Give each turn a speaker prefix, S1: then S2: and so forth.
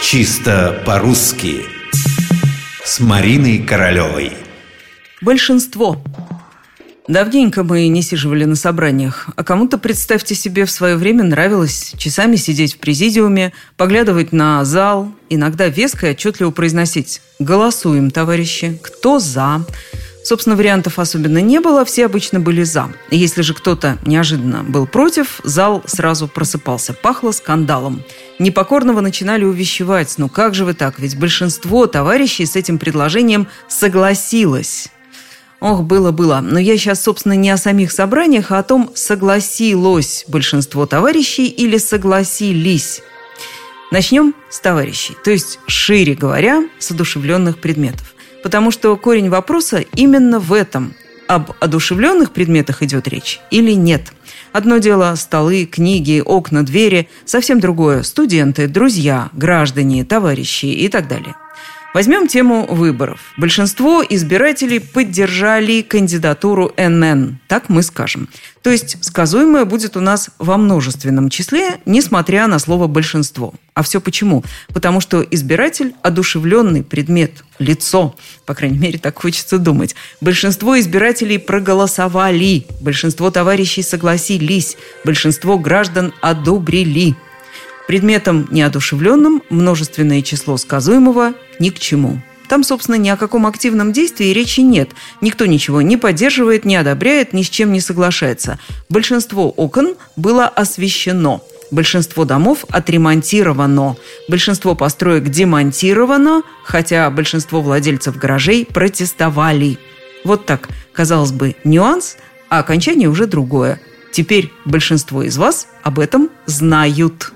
S1: Чисто по-русски С Мариной Королевой
S2: Большинство Давненько мы не сиживали на собраниях, а кому-то, представьте себе, в свое время нравилось часами сидеть в президиуме, поглядывать на зал, иногда веско и отчетливо произносить «Голосуем, товарищи! Кто за?» Собственно, вариантов особенно не было, все обычно были «за». Если же кто-то неожиданно был против, зал сразу просыпался, пахло скандалом. Непокорного начинали увещевать, ну как же вы так, ведь большинство товарищей с этим предложением согласилось. Ох, было-было. Но я сейчас, собственно, не о самих собраниях, а о том, согласилось большинство товарищей или согласились. Начнем с товарищей, то есть, шире говоря, с одушевленных предметов. Потому что корень вопроса именно в этом. Об одушевленных предметах идет речь или нет? Одно дело – столы, книги, окна, двери. Совсем другое – студенты, друзья, граждане, товарищи и так далее – Возьмем тему выборов. Большинство избирателей поддержали кандидатуру НН, так мы скажем. То есть сказуемое будет у нас во множественном числе, несмотря на слово «большинство». А все почему? Потому что избиратель – одушевленный предмет, лицо, по крайней мере, так хочется думать. Большинство избирателей проголосовали, большинство товарищей согласились, большинство граждан одобрили – Предметом неодушевленным множественное число сказуемого ни к чему. Там, собственно, ни о каком активном действии речи нет. Никто ничего не поддерживает, не одобряет, ни с чем не соглашается. Большинство окон было освещено. Большинство домов отремонтировано. Большинство построек демонтировано, хотя большинство владельцев гаражей протестовали. Вот так, казалось бы, нюанс, а окончание уже другое. Теперь большинство из вас об этом знают.